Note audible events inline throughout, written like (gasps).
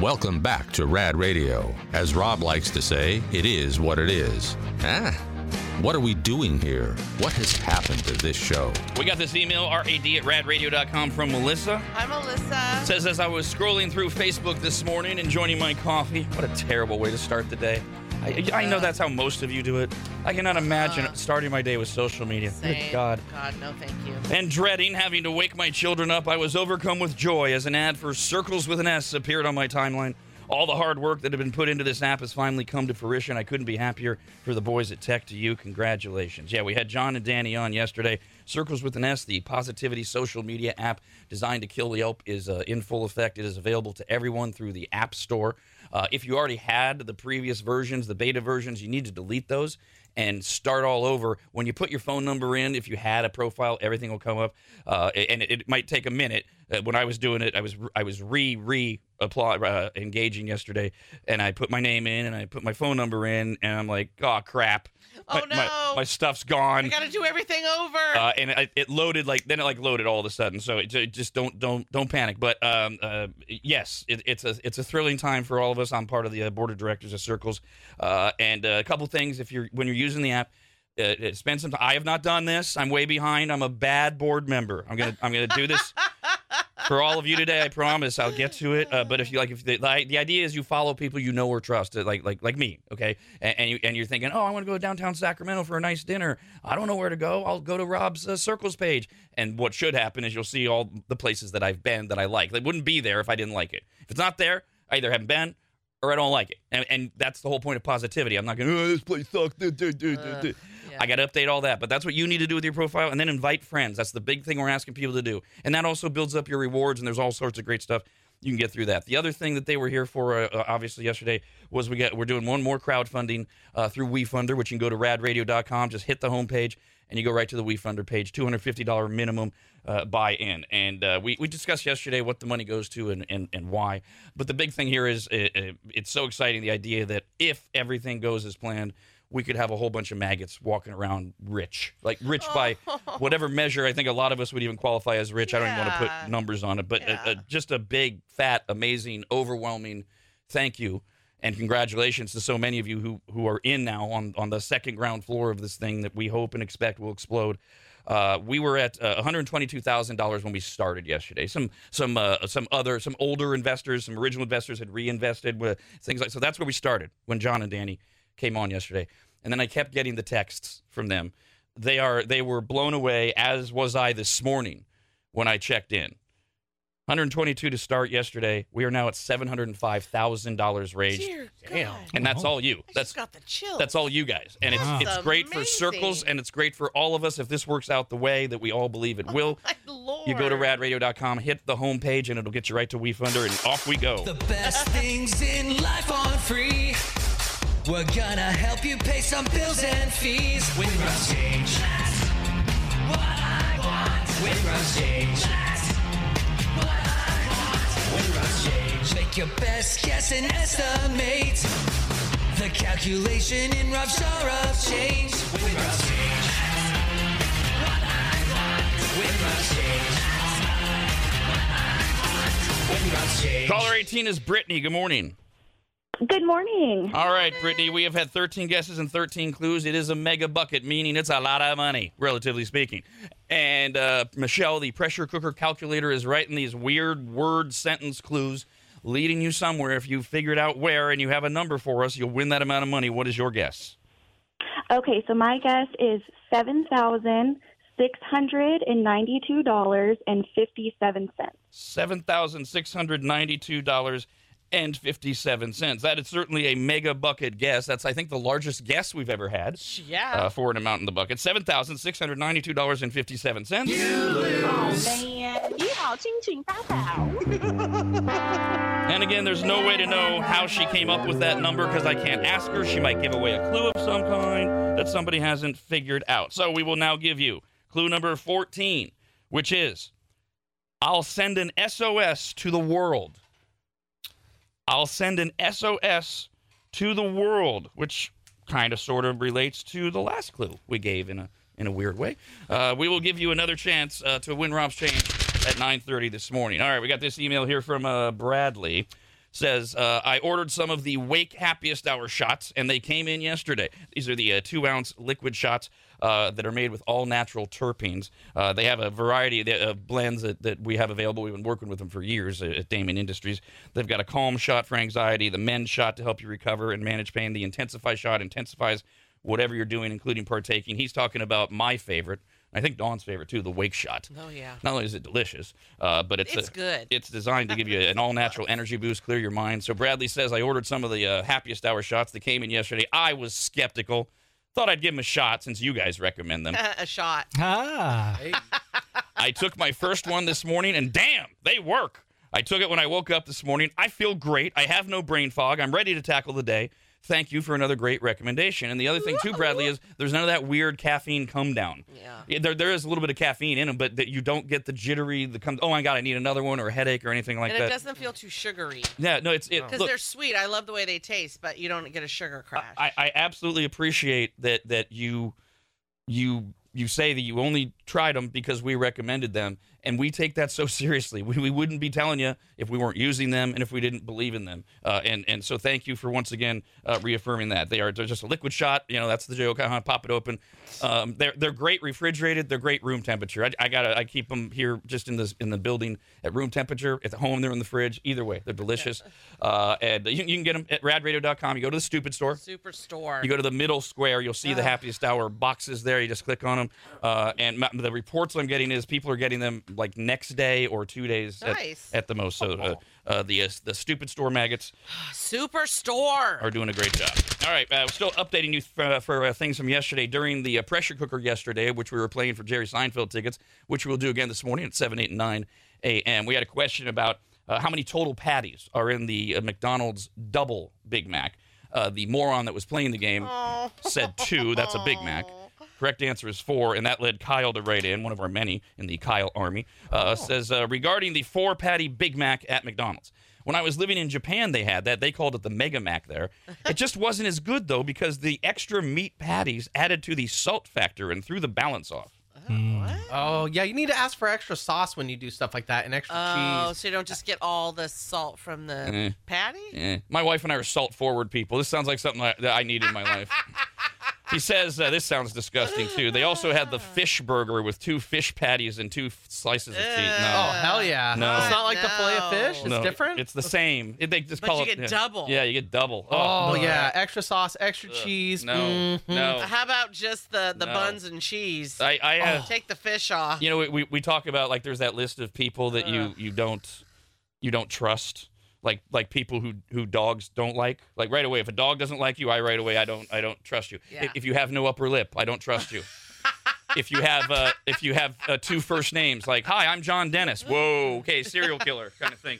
Welcome back to Rad Radio. As Rob likes to say, it is what it is. Ah, what are we doing here? What has happened to this show? We got this email, rad at radradio.com from Melissa. Hi, Melissa. Says as I was scrolling through Facebook this morning and joining my coffee, what a terrible way to start the day. I, I know that's how most of you do it. I cannot imagine Uh, starting my day with social media. Good Same. God. God, no, thank you. And dreading having to wake my children up, I was overcome with joy as an ad for Circles with an S appeared on my timeline. All the hard work that had been put into this app has finally come to fruition. I couldn't be happier for the boys at Tech to you. Congratulations. Yeah, we had John and Danny on yesterday. Circles with an S, the positivity social media app designed to kill the Yelp, is uh, in full effect. It is available to everyone through the App Store. Uh, if you already had the previous versions, the beta versions, you need to delete those and start all over. When you put your phone number in, if you had a profile, everything will come up, uh, and it, it might take a minute. Uh, when I was doing it, I was I was re re apply uh, engaging yesterday, and I put my name in and I put my phone number in, and I'm like, oh crap, Oh, my, my, no. my stuff's gone. I got to do everything over. Uh, and it, it loaded like then it like loaded all of a sudden. So it, ju- just don't don't don't panic. But um, uh, yes, it, it's a it's a thrilling time for all of us. I'm part of the uh, board of directors of Circles, uh, and uh, a couple things. If you're when you're using the app, uh, spend some time. I have not done this. I'm way behind. I'm a bad board member. I'm gonna I'm gonna do this. (laughs) For all of you today, I promise I'll get to it. Uh, but if you like, if the, the the idea is you follow people you know or trust, uh, like like like me, okay? And, and you and you're thinking, oh, I want to go to downtown Sacramento for a nice dinner. I don't know where to go. I'll go to Rob's uh, Circles page. And what should happen is you'll see all the places that I've been that I like. They wouldn't be there if I didn't like it. If it's not there, I either haven't been or I don't like it. And, and that's the whole point of positivity. I'm not going, oh, this place sucks. Duh, duh, duh, duh, Ugh, duh." yeah. I got to update all that. But that's what you need to do with your profile. And then invite friends. That's the big thing we're asking people to do. And that also builds up your rewards. And there's all sorts of great stuff you can get through that. The other thing that they were here for, uh, uh, obviously yesterday, was we get we're doing one more crowdfunding uh, through WeFunder, which you can go to radradio.com, just hit the homepage, and you go right to the WeFunder page. Two hundred fifty dollar minimum uh, buy in, and uh, we we discussed yesterday what the money goes to and and, and why. But the big thing here is it, it- it's so exciting the idea that if everything goes as planned. We could have a whole bunch of maggots walking around rich, like rich by whatever measure. I think a lot of us would even qualify as rich. I don't even want to put numbers on it, but uh, uh, Yeah. just a big, fat, amazing, overwhelming thank you and congratulations to so many of you who who are in now on on the second ground floor of this thing that we hope and expect will explode. Uh, we were at uh, $122,000 when we started yesterday. Some some uh, some other some older investors, some original investors had reinvested with things like so. That's where we started when John and Danny came on yesterday, and then I kept getting the texts from them. They are they were blown away, as was I this morning when I checked in. 122 to start yesterday. We are now at $705,000 raised. Dear Damn. God. And that's uh-huh. all you. I That's just got the chill. that's all you guys. And it's That's it's great for circles and it's great for all of us if this works out the way that we all believe it (laughs) will. My Lord. You go to radradio.com, hit the homepage, and it'll get you right to WeFunder, and off we go. The best things in life are free. We're gonna help you pay some bills and fees. Win Rob's change. That's what I want. Win Rob's change. That's what I want. Win Rob's change. Make your best guess and estimate. The calculation in roughshare of change. Win Rob's change. That's what I want. Win Rob's change. That's what I want. Win Rob's change. Caller 18 is Brittany. Good morning. Good morning. All right, Brittany, we have had 13 guesses and 13 clues. It is a mega bucket, meaning it's a lot of money, relatively speaking. And uh, Michelle, the pressure cooker calculator, is writing these weird word sentence clues, leading you somewhere. If you figured out where and you have a number for us, you'll win that amount of money. What is your guess? Okay, so my guess is seven thousand six hundred and ninety-two dollars and fifty-seven cents. seven thousand six hundred ninety-two dollars and 57 cents. That is certainly a mega bucket guess. That's, I think, the largest guess we've ever had. Yeah. Uh, for an amount in the bucket. $7,692.57. You lose. (laughs) and again, there's no way to know how she came up with that number because I can't ask her. She might give away a clue of some kind that somebody hasn't figured out. So we will now give you clue number 14, which is I'll send an SOS to the world. I'll send an SOS to the world, which kind of sort of relates to the last clue we gave in a in a weird way. Uh, we will give you another chance uh, to win Rob's change at 9:30 this morning. All right, we got this email here from uh, Bradley. says, uh, I ordered some of the Wake Happiest Hour shots, and they came in yesterday. These are the uh, two ounce liquid shots uh, that are made with all natural terpenes. Uh, they have a variety of blends that, that we have available. We've been working with them for years at Damon Industries. They've got a calm shot for anxiety, the men's shot to help you recover and manage pain, the intensify shot intensifies whatever you're doing, including partaking. He's talking about my favorite. I think Dawn's favorite too, the Wake Shot. Oh yeah. Not only is it delicious, uh, but it's It's a- good. It's designed to give you an all-natural (laughs) energy boost, clear your mind. So Bradley says I ordered some of the uh, happiest hour shots that came in yesterday. I was skeptical, thought I'd give them a shot since you guys recommend them. (laughs) a shot. Ah. I took my first one this morning, and damn, they work. I took it when I woke up this morning. I feel great. I have no brain fog. I'm ready to tackle the day. Thank you for another great recommendation. And the other thing too, Bradley, is there's none of that weird caffeine come down. Yeah. There, there is a little bit of caffeine in them, but that you don't get the jittery that comes. Oh my god, I need another one or a headache or anything like that. and it doesn't feel too sugary. Yeah, no, it's it. Because they're sweet. I love the way they taste, but you don't get a sugar crash. I, I absolutely appreciate that that you you you say that you only tried them because we recommended them, and we take that so seriously. We, we wouldn't be telling you if we weren't using them and if we didn't believe in them. Uh, and and so thank you for once again uh, reaffirming that they are they're just a liquid shot. You know that's the joke. Uh, pop it open. Um, they're they're great refrigerated. They're great room temperature. I, I gotta I keep them here just in the in the building at room temperature. At home they're in the fridge. Either way, they're delicious. (laughs) Uh, and you, you can get them at radradio.com. You go to the stupid store. Superstore. You go to the middle square, you'll see the happiest hour boxes there. You just click on them, uh, and ma- the reports I'm getting is people are getting them like next day or two days at- Nice. at, the most. So uh, uh, the uh, the stupid store maggots (gasps) Superstore. are doing a great job. All right, uh, still updating you for, for uh, things from yesterday during the uh, pressure cooker yesterday, which we were playing for Jerry Seinfeld tickets, which we'll do again this morning at seven, eight, and nine a.m. We had a question about uh, how many total patties are in the uh, McDonald's double Big Mac. Uh, the moron that was playing the game said two. That's a Big Mac. (laughs) Correct answer is four, and that led Kyle to write in, one of our many in the Kyle Army. Uh, Says uh, regarding the four patty Big Mac at McDonald's. When I was living in Japan, they had that. They called it the Mega Mac there. (laughs) It just wasn't as good though because the extra meat patties added to the salt factor and threw the balance off. Oh yeah, you need to ask for extra sauce when you do stuff like that and extra cheese. Oh, cheese. so you don't just get all the salt from the Eh. patty? Eh. My wife and I are salt forward people. This sounds like something that I need in my life. (laughs) He says uh, this sounds disgusting too. They also had the fish burger with two fish patties and two f- slices of cheese. Oh hell yeah! No. It's not like the fillet of fish. It's no, different. It's the same. It- they just call But call you it get yeah. double. Yeah, you get double. oh no. yeah, extra sauce, extra cheese. No, Mhm. no. How about just the, the No. buns and cheese? I, I uh, Take the fish off. you know, we, we talk about like there's that list of people that you you don't you don't trust. Like like people who who dogs don't like. Like right away, if a dog doesn't like you, I right away I don't I don't trust you. Yeah. If you have no upper lip, I don't trust you. (laughs) if you have uh, if you have uh, two first names, like hi, I'm John Dennis. Whoa, okay, serial killer kind of thing.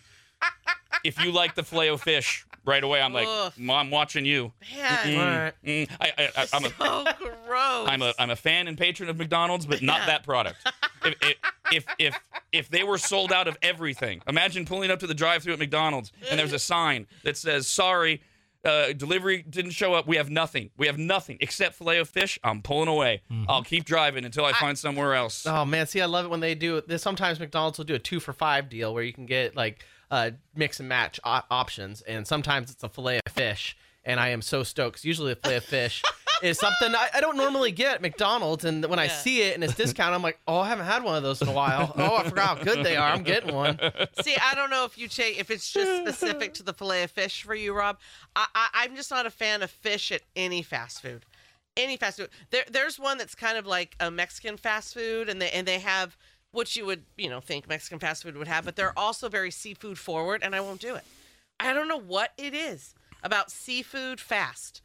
If you like the filet fish, right away I'm like, Ugh. "Mm, I'm watching you. Man, Mm, mm. I, I, I, I'm a so gross. I'm a I'm a fan and patron of McDonald's, but not that product. If, if if if if they were sold out of everything, imagine pulling up to the drive-through at McDonald's and there's a sign that says "Sorry, uh, delivery didn't show up. We have nothing. We have nothing except filet of fish. I'm pulling away. I'll keep driving until I find somewhere else." Oh man, see, I love it when they do. This sometimes McDonald's will do a two for five deal where you can get like uh, mix and match o- options, and sometimes it's a fillet of fish. And I am so stoked. usually, a fillet of fish (laughs) is something I, I don't normally get at McDonald's, and when I see it and it's discount, I'm like, oh, I haven't had one of those in a while. (laughs) Oh, I forgot how good they are. I'm getting one. See, I don't know if you if it's just specific to the fillet of fish for you, Rob. I, I I'm just not a fan of fish at any fast food. Any fast food. There there's one that's kind of like a Mexican fast food, and they and they have what you would you know think Mexican fast food would have, but they're also very seafood forward, and I won't do it. I don't know what it is about seafood fast.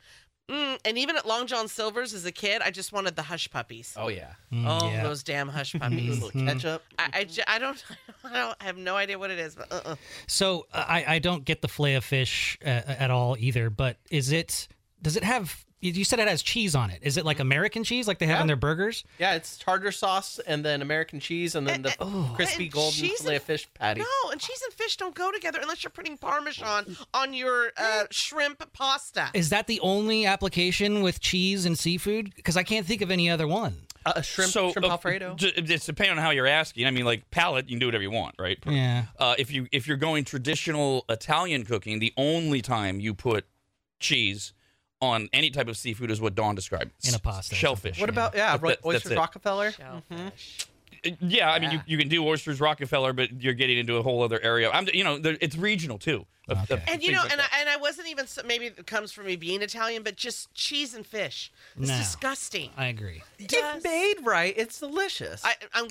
Mm, and even at Long John Silver's as a kid, I just wanted the hush puppies. Oh yeah, Oh, yeah. those damn hush (laughs) puppies. little ketchup. I, I, don't (laughs) I don't I have no idea what it is, but uh-uh. So I, I don't get the fillet of fish uh, at all either. But is it? Does it have? You said it has cheese on it. Is it like American cheese, like they have Yeah. in their burgers? Yeah, it's tartar sauce and then American cheese and then the crispy And golden fillet of fish patty. No, and cheese and fish don't go together unless you're putting parmesan on your uh, shrimp pasta. Is that the only application with cheese and seafood? Because I can't think of any other one. A, a shrimp, so shrimp uh, Alfredo. j- It's depending on how you're asking. I mean, like palate, you can do whatever you want, right? Yeah. Uh, if you if you're going traditional Italian cooking, the only time you put cheese on any type of seafood is what Dawn described. In a pasta shellfish. What about yeah, That- Ro- that- that's oysters it. Rockefeller? Shellfish. Yeah, I mean, Yeah. you, you can do oysters Rockefeller, but you're getting into a whole other area. I'm, you know, there- it's regional too. Of- of Okay. And you know, like and that. I, and I wasn't even maybe it comes from me being Italian, but just cheese and fish. It's No. disgusting. I agree. Yes. If made right, it's delicious. I, I'm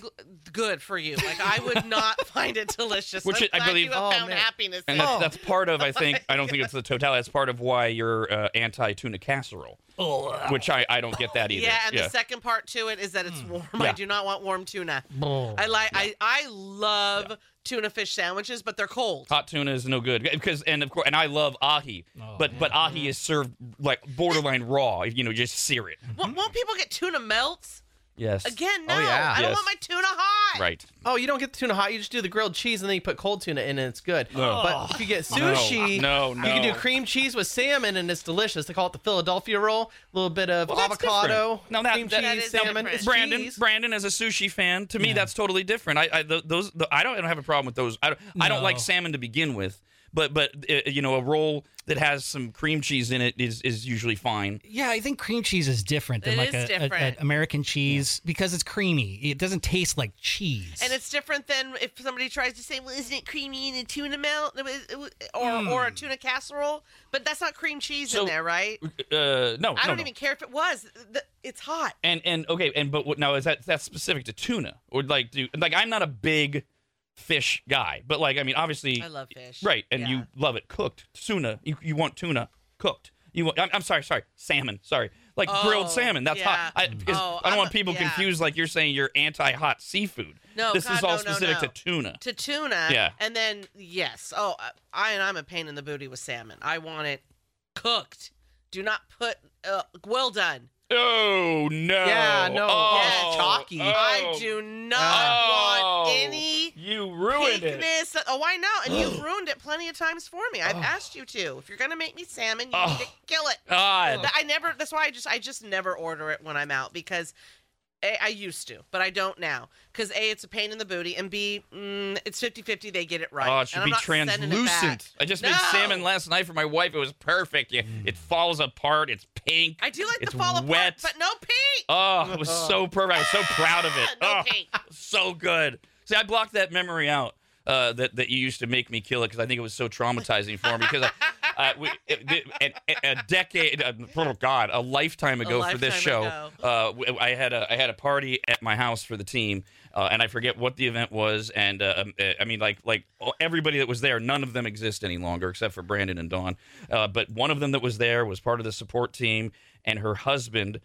good for you. Like I would (laughs) not find it delicious. Which I'm I believe- you have Oh, found man. happiness. And in that's, that's part of, I (laughs) think, I don't think it's the totality. That's part of why you're uh, anti tuna casserole, Oh, which I, I don't get that either. yeah, and the second part to it is that it's warm. I do not want warm tuna. oh. I like I I love tuna fish sandwiches, but they're cold. Hot tuna is no good because, and of course, and I love ahi, Oh, but but ahi is served like borderline raw. You know, just sear it. Won't, won't people get tuna melts? Yes. Again, oh, no. Oh, yeah. I don't Yes. want my tuna hot. Right. oh, you don't get the tuna hot. You just do the grilled cheese and then you put cold tuna in and it's good. No. But if you get sushi, No, no, you can do no. cream cheese with salmon and it's delicious. They call it the Philadelphia roll. A little bit of Well, that's avocado, different. No, that- cream that- cheese, That is salmon. different. It's Brandon, cheese. Brandon, as a sushi fan, to me Yeah. that's totally different. I, I th- those, the, I don't, I don't have a problem with those. I don't, I don't like No. salmon to begin with, but but uh, you know, a roll that has some cream cheese in it is is usually fine. Yeah, I think cream cheese is different than It like is a, a- different. a American cheese because it's creamy. It doesn't taste like cheese. And it's different than if somebody tries to say, "Well, isn't it creamy in a tuna melt It was- or or a tuna casserole?" But that's not cream cheese So- in there, right? Uh, no, I no, don't no. even care if it was. The- It's hot. And and okay, and but what, now is that that's specific to tuna or like do like I'm not a big fish guy, but like I mean obviously I love fish. right, and Yeah. you love it cooked tuna. You you want tuna cooked. You want, I'm, I'm sorry, sorry, salmon. Sorry, like grilled Oh, salmon. That's yeah. hot. I, Oh, I don't I'm want people yeah. confused. Like you're saying, you're anti-hot seafood. No, this God, is all no, no, specific no. to tuna. To tuna. Yeah. And then yes. Oh, I and I'm a pain in the booty with salmon. I want it cooked. Do not put uh, well done. Oh no! Yeah, no. Oh, Yes. Chalky. Oh. I do not Oh. want any You ruined it. Oh, I know, and you've (gasps) ruined it plenty of times for me. I've oh. asked you to. If you're gonna make me salmon, you need oh. to kill it. God. I never. That's why I just I just never order it when I'm out because. A, I used to, but I don't now. Because A, it's a pain in the booty, and B, mm, it's 50 50. They get it right. Oh, it should I'm be not sending it back. translucent. I just made salmon last night for my wife. It was perfect. Yeah, It falls apart. It's pink. I do like it's the fall wet. apart, but no pink. Oh, it was so perfect. I was so proud of it. (laughs) No oh, pink. so good. See, I blocked that memory out uh, that that you used to make me kill it because I think it was so traumatizing for me. Because I, uh, we, a, a decade, oh God, a lifetime ago for this show, lifetime uh, I had a I had a party at my house for the team. Uh, and I forget what the event was, and uh, um, uh, I mean, like, like everybody that was there, none of them exist any longer except for Brandon and Dawn. Uh, but one of them that was there was part of the support team, and her husband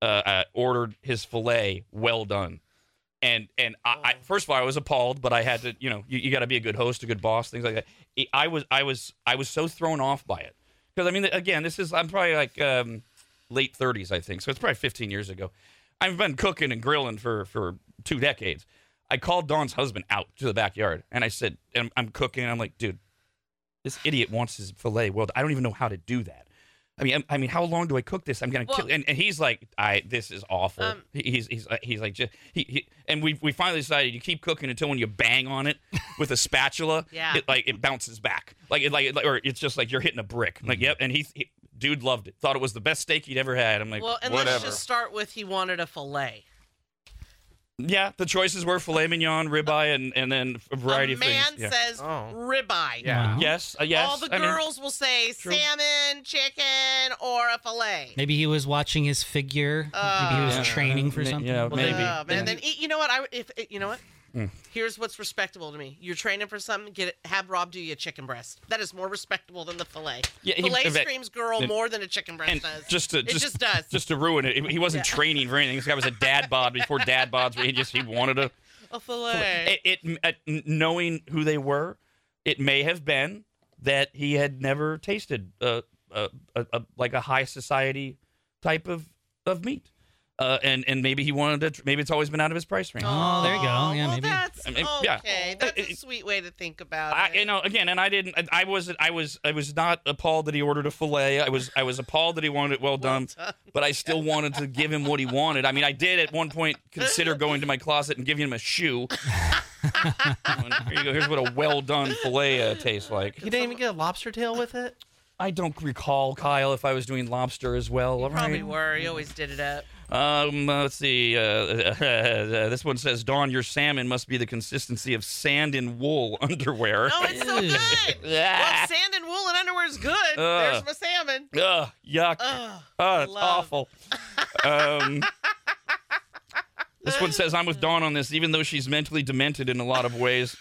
uh, uh, ordered his fillet well done. And and I, I first of all I was appalled, but I had to you know you, you got to be a good host, a good boss, things like that. I- I was I was I was so thrown off by it because I mean again this is I'm probably like um, late 30s I think, so it's probably 15 years ago. I've been cooking and grilling for for two decades. I called Dawn's husband out to the backyard and I said, and I'm cooking. And I'm like, dude, this idiot wants his fillet well. I don't even know how to do that. I mean, I, I mean, how long do I cook this? I'm gonna Well- kill. And, and he's like, I this is awful. Um, he's he's uh, he's like, just, he, he and we we finally decided you keep cooking until when you bang on it (laughs) with a spatula, Yeah. it like it bounces back, like it like, it, like or it's just like you're hitting a brick. Like yep, and he, he dude loved it, thought it was the best steak he'd ever had. I'm like, Well, and whatever. let's just start with he wanted a fillet. Yeah, the choices were filet mignon, ribeye, and and then a variety a of man things. Yeah. says Oh. ribeye. Yeah. Yes, uh, yes. All the I mean, girls will say True. salmon, chicken, or a fillet. Maybe he was watching his figure. Maybe he was Uh, training for something. yeah, Well, maybe. Uh, man, then eat- you know what? I if you know what. Mm. Here's what's respectable to me. You're training for something. Get it. Have Rob do you a chicken breast. That is more respectable than the fillet. Yeah, he- fillet in fact- screams girl and- more than a chicken breast and does. just to it just, just does. just to ruin it, he wasn't training for anything. This guy was a dad bod before dad bods. He just he wanted to. a fillet. It, it uh, knowing who they were, it may have been that he had never tasted uh, a, a, a like a high society type of of meat. Uh, and and maybe he wanted to. Maybe it's always been out of his price range. Oh, there you go. Yeah, well, maybe. that's I mean, yeah. okay. That's a sweet way to think about I, it. you know, again, and I didn't. I- I was, I was, I was not appalled that he ordered a fillet. I was, I was appalled that he wanted it well done, done. but I still wanted to give him what he wanted. I mean, I did at one point consider going to my closet and giving him a shoe. (laughs) Here you go. Here's what a well done fillet uh, tastes like. You didn't even get a lobster tail with it. I don't recall, Kyle, if I was doing lobster as well. All Probably right. were. You always did it up. Um, uh, let's see. Uh, (laughs) this one says, "Dawn, your salmon must be the consistency of sand and wool (laughs) underwear." Oh, it's so Ew. good. (laughs) well, sand and wool and underwear is good. There's my salmon. Ugh, yuck. Ugh. Oh, it's awful. Um, this one says, I'm with Dawn on this, even though she's mentally demented in a lot of ways.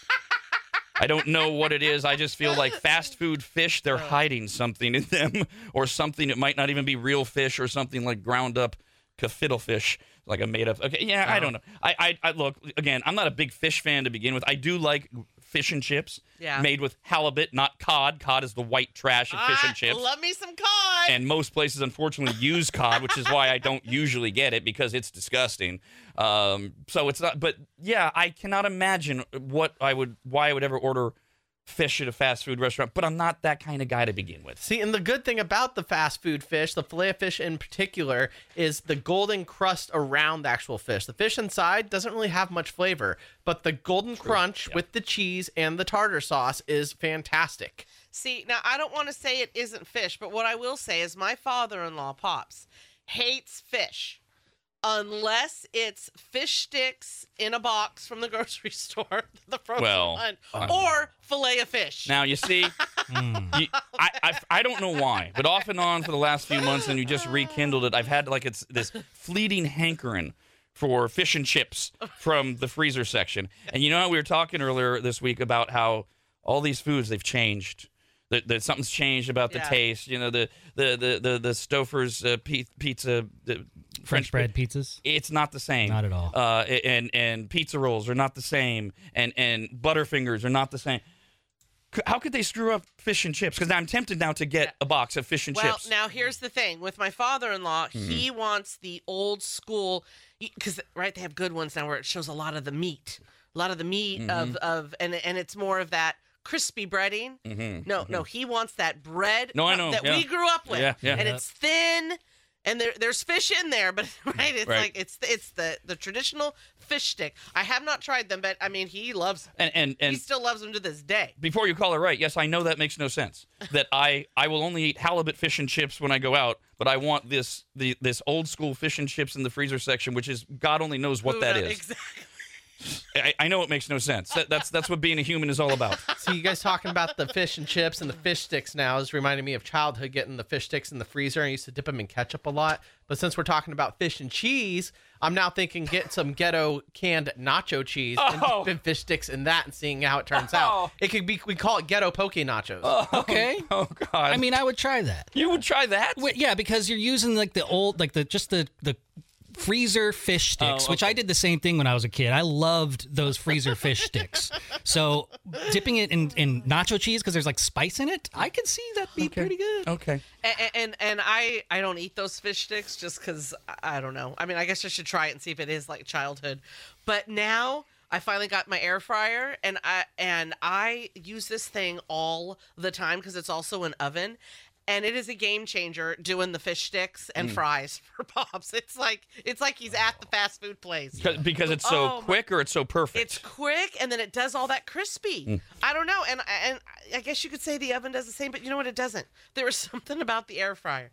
I don't know what it is. I just feel like fast food fish, they're hiding something in them, or something that might not even be real fish, or something like ground up fiddle fish, like a made up. Okay, yeah, I don't know. I, I, I look again. I'm not a big fish fan to begin with. I do like fish and chips, Yeah. made with halibut, not cod. Cod is the white trash of fish and chips love me some cod. and most places unfortunately use cod which is why i don't (laughs) usually get it because it's disgusting um, so it's not but yeah i cannot imagine what i would why i would ever order fish at a fast food restaurant but i'm not that kind of guy to begin with See, and the good thing about the fast food fish, the fillet fish in particular, is the golden crust around the actual fish. The fish inside doesn't really have much flavor, but the golden crunch with the cheese and the tartar sauce is fantastic. See, now I don't want to say it isn't fish, but what I will say is my father-in-law Pops hates fish unless it's fish sticks in a box from the (laughs) grocery store, (laughs) the frozen Well, one, um, or fillet of fish. now you see (laughs) you, I, I i don't know why but off and on for the last few months and you just rekindled it i've had like it's this fleeting hankering for fish and chips from the freezer section and you know how we were talking earlier this week about how all these foods they've changed that, that something's changed about the Yeah. taste you know the the the the, the stouffer's uh, pizza the French bread pizzas. it's not the same. Not at all. Uh, and and pizza rolls are not the same, and and Butterfingers are not the same. How could they screw up fish and chips? Because I'm tempted now to get a box of fish and well, chips. Well, now here's the thing with my father-in-law, Mm-hmm. he wants the old school because right they have good ones now where it shows a lot of the meat, a lot of the meat Mm-hmm. of of and and it's more of that crispy breading. Mhm, No, no, he wants that bread No, I know, that yeah. we grew up with, Yeah, yeah. and it's thin. And there, there's fish in there, but (laughs) right, it's Right. like it's it's the the traditional fish stick. I have not tried them, but I mean, he loves. And and he still loves them to this day. before you call it right, yes, I know that makes no sense. (laughs) That I I will only eat halibut fish and chips when I go out, but I want this the this old school fish and chips in the freezer section, which is God only knows what Who that kno- is. Exactly. I, I know it makes no sense. That, that's that's what being a human is all about. So you guys talking about the fish and chips and the fish sticks now is reminding me of childhood getting the fish sticks in the freezer. I used to dip them in ketchup a lot. But since we're talking about fish and cheese, I'm now thinking get some ghetto canned nacho cheese Oh. and dip oh. in fish sticks in that and seeing how it turns Oh. out. It could be we call it ghetto poke nachos. Oh, okay. Oh God! I mean, I would try that. you would try that? Wait, yeah, because you're using like the old, like the just the the freezer fish oh, sticks, Oh, which I did the same thing when I was a kid. I loved those freezer fish sticks. So dipping it in, in nacho cheese because there's like spice in it, I could see that be pretty good. Okay. And, and and I I don't eat those fish sticks just because I don't know. I mean, I guess I should try it and see if it is like childhood. But now I finally got my air fryer, and I and I use this thing all the time because it's also an oven. And it is a game changer doing the fish sticks and Mm. fries (laughs) for pops. It's like it's like he's at the fast food place. Because, it's so Oh, quick or it's so perfect. It's quick, and then it does all that crispy. I don't know, and and I guess you could say the oven does the same, but you know what? It doesn't. There was (laughs) something about the air fryer.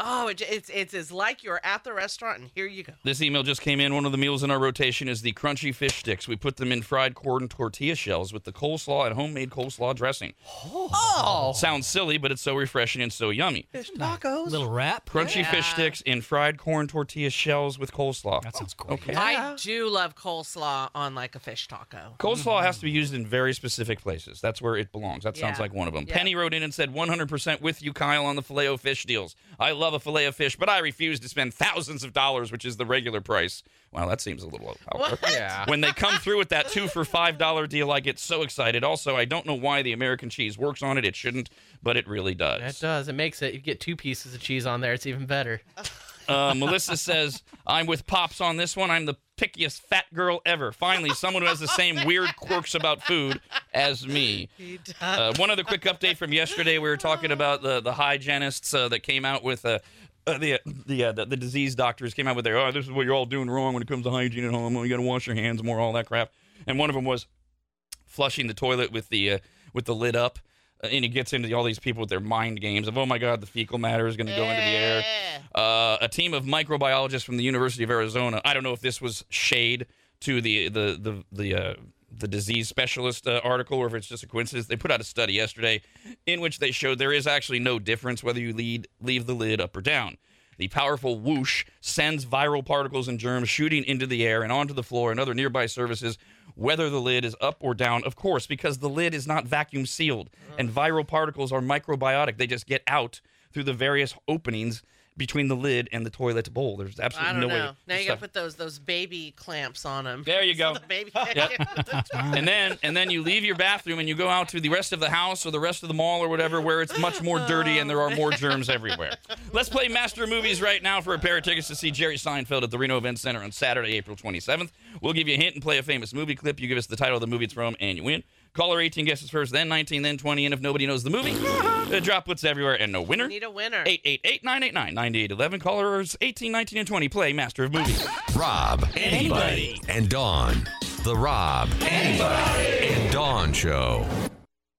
Oh, it, it's it's it's like you're at the restaurant, and here you go. This email just came in. One of the meals in our rotation is the crunchy fish sticks. We put them in fried corn tortilla shells with the coleslaw and homemade coleslaw dressing. Oh, Sounds silly, but it's so refreshing and so yummy. fish tacos. Little wrap. Crunchy fish sticks in fried corn tortilla shells with coleslaw. That sounds great. Okay. I do love coleslaw on like a fish taco. Coleslaw has mm-hmm. to be used in very specific places. That's where it belongs. That sounds Yeah. like one of them. Yeah. Penny wrote in and said, 100% with you, Kyle, on the filet o fish deals. I love a filet of fish, but I refuse to spend thousands of dollars, which is the regular price. Wow, that seems a little out What? there. Yeah. When they come through with that two for five dollar deal, I get so excited. Also, I don't know why the American cheese works on it. It shouldn't, but it really does. It does. It makes it. You get two pieces of cheese on there. It's even better. (laughs) Uh, Melissa says, I'm with Pops on this one. I'm the pickiest fat girl ever. Finally, someone who has the same weird quirks about food as me. Uh, one other quick update from yesterday. We were talking about the, the hygienists uh, that came out with uh, uh, the the, uh, the the disease doctors came out with their oh this is what you're all doing wrong when it comes to hygiene at home. You got to wash your hands more, all that crap. And one of them was flushing the toilet with the uh, with the lid up. Uh, and he gets into all these people with their mind games of oh my god the fecal matter is going to go into the air. Uh, a team of microbiologists from the University of Arizona. I don't know if this was shade to the the the the. The disease specialist uh, article, or if it's just a coincidence, they put out a study yesterday in which they showed there is actually no difference whether you lead, leave the lid up or down. The powerful whoosh sends viral particles and germs shooting into the air and onto the floor and other nearby surfaces, whether the lid is up or down, of course, because the lid is not vacuum sealed. And viral particles are microbiotic. They just get out through the various openings between the lid and the toilet bowl. There's I absolutely don't no way. to- Now you got to put those those baby clamps on them. There you (laughs) go. the baby. (laughs) (laughs) and then and then you leave your bathroom and you go out to the rest of the house or the rest of the mall or whatever where it's much more dirty and there are more germs everywhere. Let's play Master Movies right now for a pair of tickets to see Jerry Seinfeld at the Reno Event Center on Saturday, April 27th. We'll give you a hint and play a famous movie clip. You give us the title of the movie it's from and you win. Caller 18 guesses first, then 19, then 20, and if nobody knows the movie, uh, drop what's everywhere and no winner. Need a winner. 888-989-9811. Callers 18, 19, and 20 play Master of Movies. Rob, Anybody. and Dawn. The Rob, anybody, and Dawn Show.